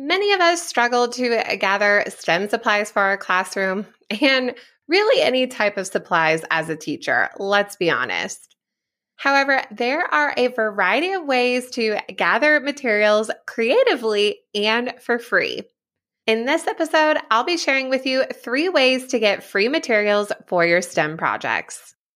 Many of us struggle to uh, gather STEM supplies for our classroom and really any type of supplies as a teacher, let's be honest. However, there are a variety of ways to gather materials creatively and for free. In this episode, I'll be sharing with you three ways to get free materials for your STEM projects.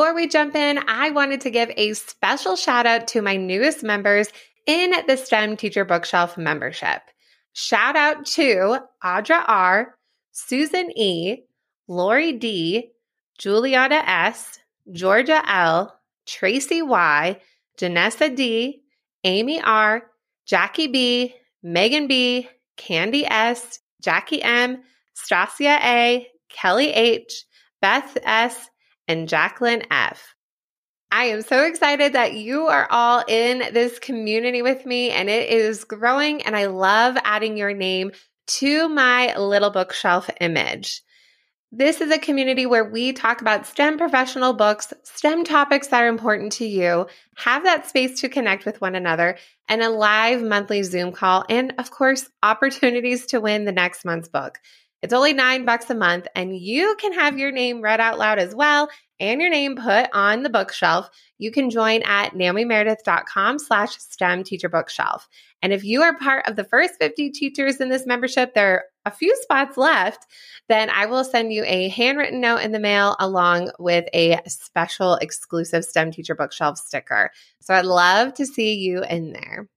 Before we jump in, I wanted to give a special shout out to my newest members in the STEM Teacher Bookshelf membership. Shout out to Audra R., Susan E., Lori D., Juliana S., Georgia L., Tracy Y., Janessa D., Amy R., Jackie B., Megan B., Candy S., Jackie M., Strasia A., Kelly H., Beth S., and Jacqueline F. I am so excited that you are all in this community with me and it is growing and I love adding your name to my little bookshelf image. This is a community where we talk about STEM professional books, STEM topics that are important to you, have that space to connect with one another, and a live monthly Zoom call, and of course, opportunities to win the next month's book. It's only nine bucks a month, and you can have your name read out loud as well and your name put on the bookshelf. You can join at naomimeredith.com slash STEM teacher bookshelf. And if you are part of the first 50 teachers in this membership, there are a few spots left, then I will send you a handwritten note in the mail along with a special exclusive STEM teacher bookshelf sticker. So I'd love to see you in there.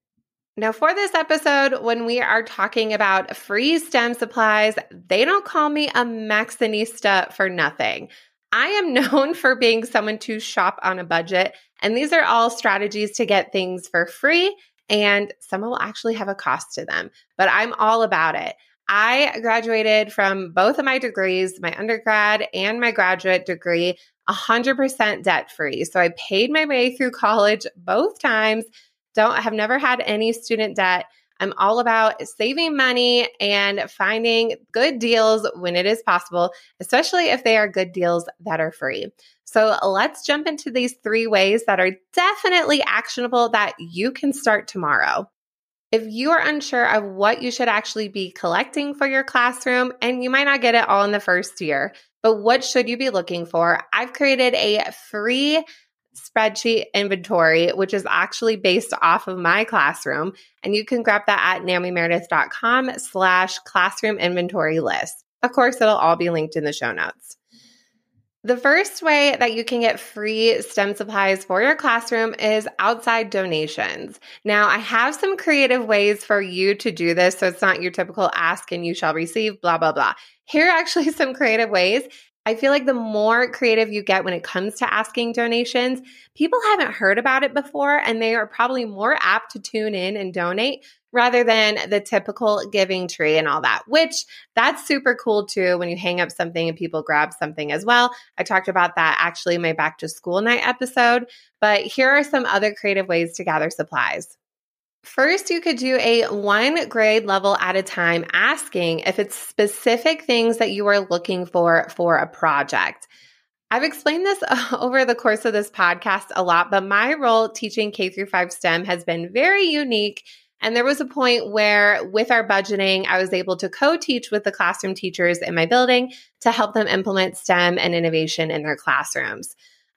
Now, for this episode, when we are talking about free STEM supplies, they don't call me a Maxxinista for nothing. I am known for being someone to shop on a budget, and these are all strategies to get things for free, and some will actually have a cost to them, but I'm all about it. I graduated from both of my degrees, my undergrad and my graduate degree, 100% debt free. So I paid my way through college both times don't have never had any student debt. I'm all about saving money and finding good deals when it is possible, especially if they are good deals that are free. So let's jump into these three ways that are definitely actionable that you can start tomorrow. If you are unsure of what you should actually be collecting for your classroom, and you might not get it all in the first year, but what should you be looking for? I've created a free spreadsheet inventory, which is actually based off of my classroom. And you can grab that at naomimeredith.com slash classroom inventory list. Of course, it'll all be linked in the show notes. The first way that you can get free STEM supplies for your classroom is outside donations. Now, I have some creative ways for you to do this so it's not your typical ask and you shall receive, blah, blah, blah. Here are actually some creative ways I feel like the more creative you get when it comes to asking donations, people haven't heard about it before and they are probably more apt to tune in and donate rather than the typical giving tree and all that, which that's super cool too when you hang up something and people grab something as well. I talked about that actually in my back to school night episode, but here are some other creative ways to gather supplies. First, you could do a one grade level at a time asking if it's specific things that you are looking for for a project. I've explained this over the course of this podcast a lot, but my role teaching K through 5 STEM has been very unique. And there was a point where, with our budgeting, I was able to co teach with the classroom teachers in my building to help them implement STEM and innovation in their classrooms.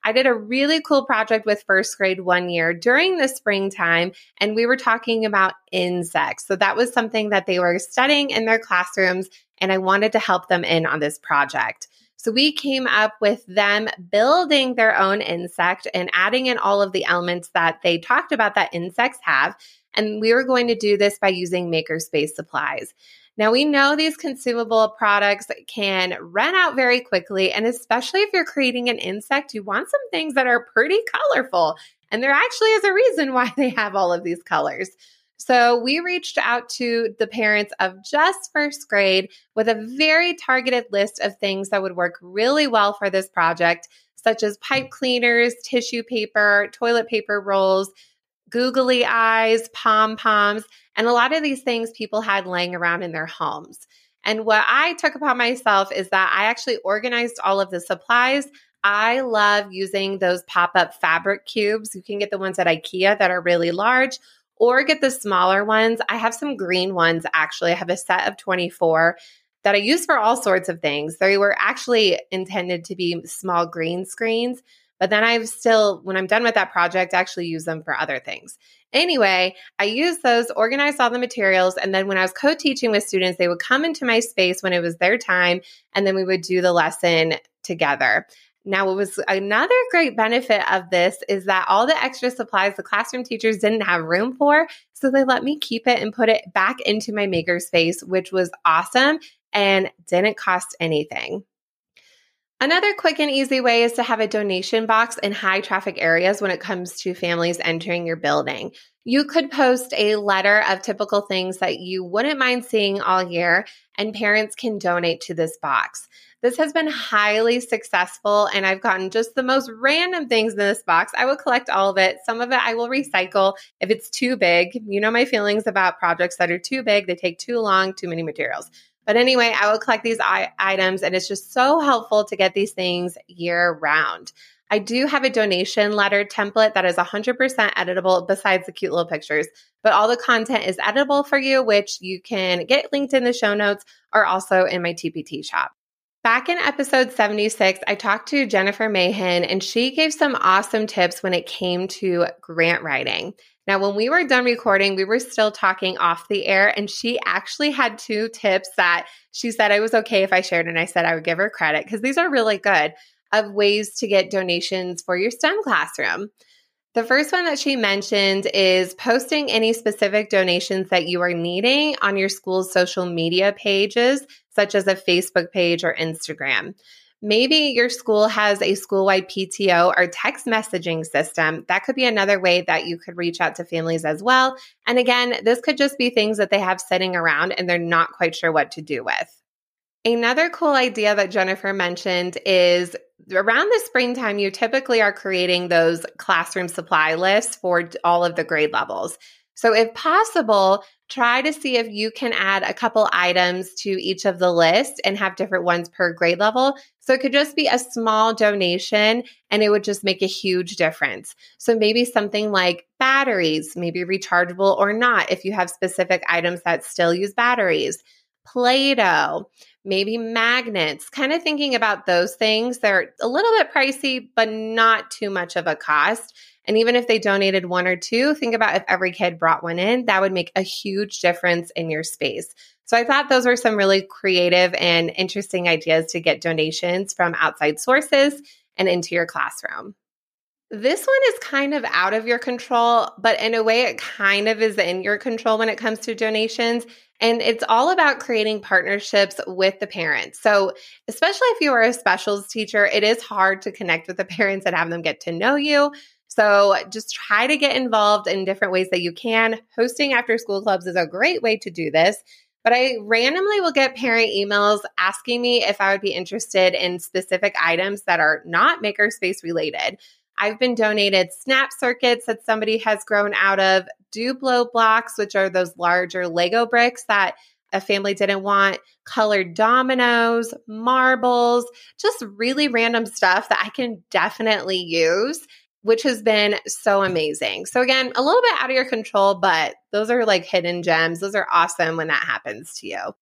I did a really cool project with first grade one year during the springtime, and we were talking about insects. So that was something that they were studying in their classrooms, and I wanted to help them in on this project. So we came up with them building their own insect and adding in all of the elements that they talked about that insects have. And we were going to do this by using makerspace supplies. Now, we know these consumable products can run out very quickly. And especially if you're creating an insect, you want some things that are pretty colorful. And there actually is a reason why they have all of these colors. So we reached out to the parents of just first grade with a very targeted list of things that would work really well for this project, such as pipe cleaners, tissue paper, toilet paper rolls, googly eyes, pom poms, and a lot of these things people had laying around in their homes. And what I took upon myself is that I actually organized all of the supplies. I love using those pop up fabric cubes. You can get the ones at IKEA that are really large or get the smaller ones. I have some green ones actually. I have a set of 24 that I use for all sorts of things. They were actually intended to be small green screens, but then I've still, when I'm done with that project, actually use them for other things. Anyway, I used those, organized all the materials, and then when I was co teaching with students, they would come into my space when it was their time, and then we would do the lesson together. Now, what was another great benefit of this is that all the extra supplies the classroom teachers didn't have room for. So they let me keep it and put it back into my makerspace, which was awesome and didn't cost anything. Another quick and easy way is to have a donation box in high traffic areas when it comes to families entering your building. You could post a letter of typical things that you wouldn't mind seeing all year, and parents can donate to this box. This has been highly successful, and I've gotten just the most random things in this box. I will collect all of it. Some of it I will recycle if it's too big. You know my feelings about projects that are too big, they take too long, too many materials. But anyway, I will collect these I- items, and it's just so helpful to get these things year round. I do have a donation letter template that is 100% editable besides the cute little pictures, but all the content is editable for you, which you can get linked in the show notes or also in my TPT shop. Back in episode 76, I talked to Jennifer Mahan and she gave some awesome tips when it came to grant writing. Now, when we were done recording, we were still talking off the air, and she actually had two tips that she said I was okay if I shared, and I said I would give her credit because these are really good of ways to get donations for your STEM classroom. The first one that she mentioned is posting any specific donations that you are needing on your school's social media pages, such as a Facebook page or Instagram. Maybe your school has a school wide PTO or text messaging system. That could be another way that you could reach out to families as well. And again, this could just be things that they have sitting around and they're not quite sure what to do with. Another cool idea that Jennifer mentioned is around the springtime, you typically are creating those classroom supply lists for all of the grade levels. So, if possible, try to see if you can add a couple items to each of the lists and have different ones per grade level. So, it could just be a small donation and it would just make a huge difference. So, maybe something like batteries, maybe rechargeable or not, if you have specific items that still use batteries, Play Doh, maybe magnets, kind of thinking about those things. They're a little bit pricey, but not too much of a cost. And even if they donated one or two, think about if every kid brought one in, that would make a huge difference in your space. So I thought those were some really creative and interesting ideas to get donations from outside sources and into your classroom. This one is kind of out of your control, but in a way, it kind of is in your control when it comes to donations. And it's all about creating partnerships with the parents. So, especially if you are a specials teacher, it is hard to connect with the parents and have them get to know you. So just try to get involved in different ways that you can. Hosting after school clubs is a great way to do this. But I randomly will get parent emails asking me if I would be interested in specific items that are not makerspace related. I've been donated snap circuits that somebody has grown out of, Duplo blocks, which are those larger Lego bricks that a family didn't want, colored dominoes, marbles, just really random stuff that I can definitely use which has been so amazing. So, again, a little bit out of your control, but those are like hidden gems. Those are awesome when that happens to you.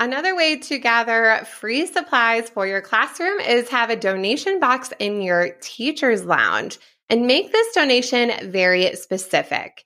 Another way to gather free supplies for your classroom is have a donation box in your teacher's lounge and make this donation very specific.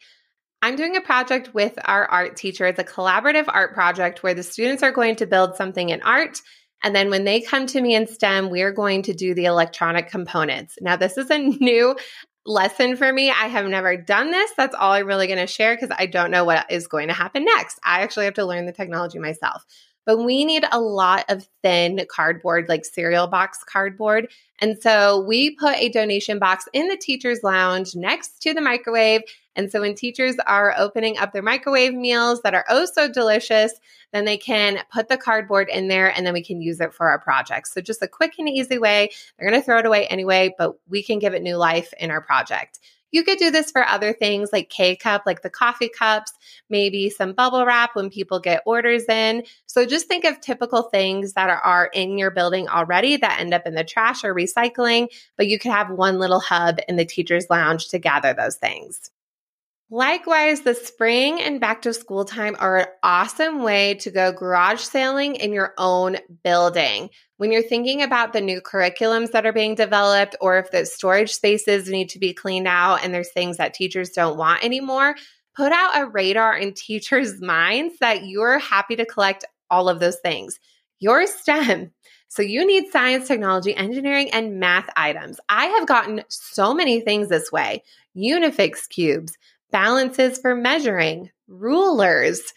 I'm doing a project with our art teacher. It's a collaborative art project where the students are going to build something in art and then when they come to me in STEM, we're going to do the electronic components. Now, this is a new lesson for me. I have never done this. That's all I'm really going to share because I don't know what is going to happen next. I actually have to learn the technology myself. But we need a lot of thin cardboard, like cereal box cardboard. And so we put a donation box in the teacher's lounge next to the microwave. And so when teachers are opening up their microwave meals that are oh so delicious, then they can put the cardboard in there and then we can use it for our projects. So just a quick and easy way. They're going to throw it away anyway, but we can give it new life in our project. You could do this for other things like K cup, like the coffee cups, maybe some bubble wrap when people get orders in. So just think of typical things that are in your building already that end up in the trash or recycling, but you could have one little hub in the teacher's lounge to gather those things. Likewise, the spring and back to school time are an awesome way to go garage sailing in your own building. When you're thinking about the new curriculums that are being developed, or if the storage spaces need to be cleaned out and there's things that teachers don't want anymore, put out a radar in teachers' minds that you're happy to collect all of those things. Your STEM. So you need science, technology, engineering, and math items. I have gotten so many things this way. Unifix cubes, balances for measuring, rulers.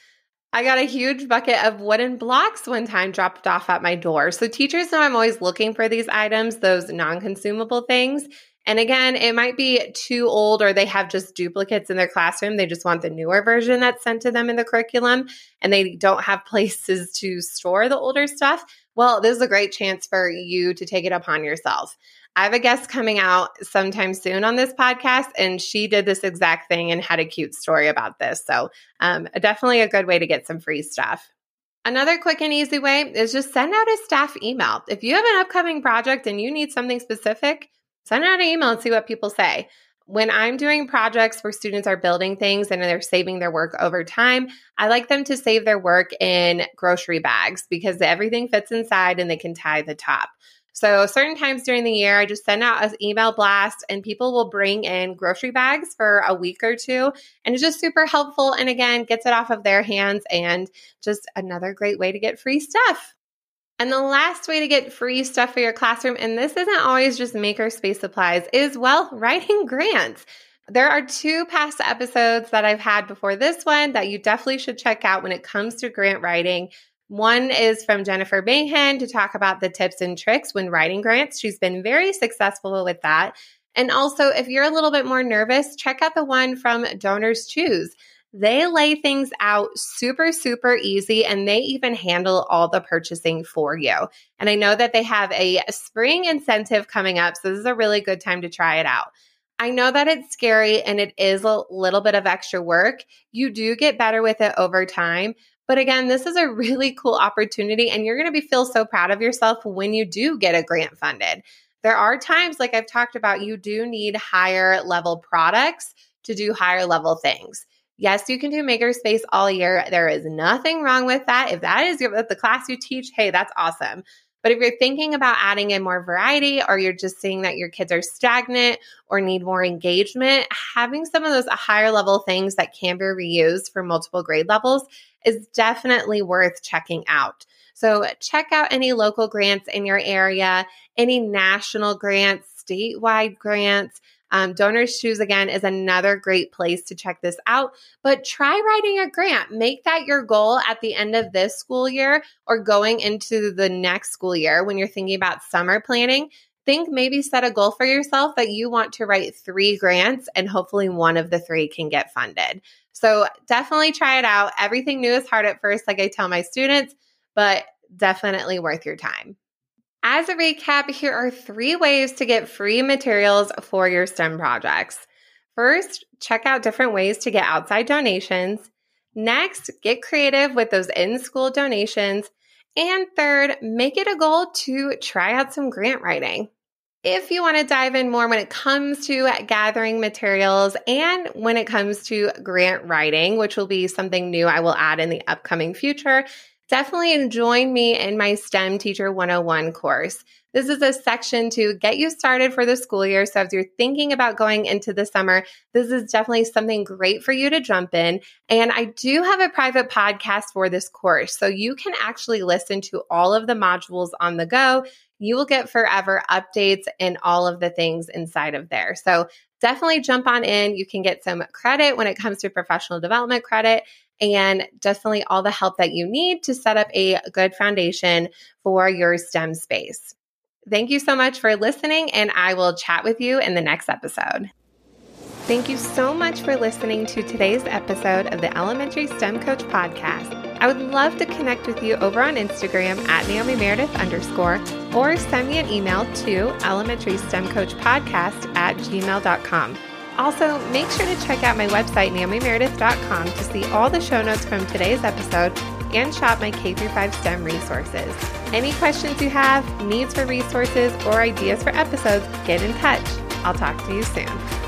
I got a huge bucket of wooden blocks one time dropped off at my door. So teachers know I'm always looking for these items, those non consumable things. And again, it might be too old or they have just duplicates in their classroom. They just want the newer version that's sent to them in the curriculum and they don't have places to store the older stuff. Well, this is a great chance for you to take it upon yourself. I have a guest coming out sometime soon on this podcast, and she did this exact thing and had a cute story about this. So, um, definitely a good way to get some free stuff. Another quick and easy way is just send out a staff email. If you have an upcoming project and you need something specific, send out an email and see what people say. When I'm doing projects where students are building things and they're saving their work over time, I like them to save their work in grocery bags because everything fits inside and they can tie the top. So, certain times during the year, I just send out an email blast and people will bring in grocery bags for a week or two. And it's just super helpful. And again, gets it off of their hands and just another great way to get free stuff. And the last way to get free stuff for your classroom, and this isn't always just makerspace supplies, is well, writing grants. There are two past episodes that I've had before this one that you definitely should check out when it comes to grant writing. One is from Jennifer Bahan to talk about the tips and tricks when writing grants. She's been very successful with that. And also, if you're a little bit more nervous, check out the one from Donors Choose. They lay things out super, super easy and they even handle all the purchasing for you. And I know that they have a spring incentive coming up. So this is a really good time to try it out. I know that it's scary and it is a little bit of extra work. You do get better with it over time, but again, this is a really cool opportunity and you're going to be feel so proud of yourself when you do get a grant funded. There are times like I've talked about you do need higher level products to do higher level things. Yes, you can do makerspace all year. There is nothing wrong with that. If that is the class you teach, hey, that's awesome. But if you're thinking about adding in more variety or you're just seeing that your kids are stagnant or need more engagement, having some of those higher level things that can be reused for multiple grade levels is definitely worth checking out. So check out any local grants in your area, any national grants, statewide grants. Um, Donors Choose again is another great place to check this out. But try writing a grant. Make that your goal at the end of this school year or going into the next school year when you're thinking about summer planning. Think maybe set a goal for yourself that you want to write three grants and hopefully one of the three can get funded. So definitely try it out. Everything new is hard at first, like I tell my students, but definitely worth your time. As a recap, here are three ways to get free materials for your STEM projects. First, check out different ways to get outside donations. Next, get creative with those in school donations. And third, make it a goal to try out some grant writing. If you want to dive in more when it comes to gathering materials and when it comes to grant writing, which will be something new I will add in the upcoming future, definitely join me in my STEM Teacher 101 course. This is a section to get you started for the school year. So, if you're thinking about going into the summer, this is definitely something great for you to jump in. And I do have a private podcast for this course. So, you can actually listen to all of the modules on the go. You will get forever updates and all of the things inside of there. So, definitely jump on in. You can get some credit when it comes to professional development credit. And definitely all the help that you need to set up a good foundation for your STEM space. Thank you so much for listening, and I will chat with you in the next episode. Thank you so much for listening to today's episode of the Elementary STEM Coach Podcast. I would love to connect with you over on Instagram at Naomi Meredith underscore or send me an email to elementary STEM Coach Podcast at gmail.com. Also, make sure to check out my website, naomimeredith.com, to see all the show notes from today's episode and shop my K 5 STEM resources. Any questions you have, needs for resources, or ideas for episodes, get in touch. I'll talk to you soon.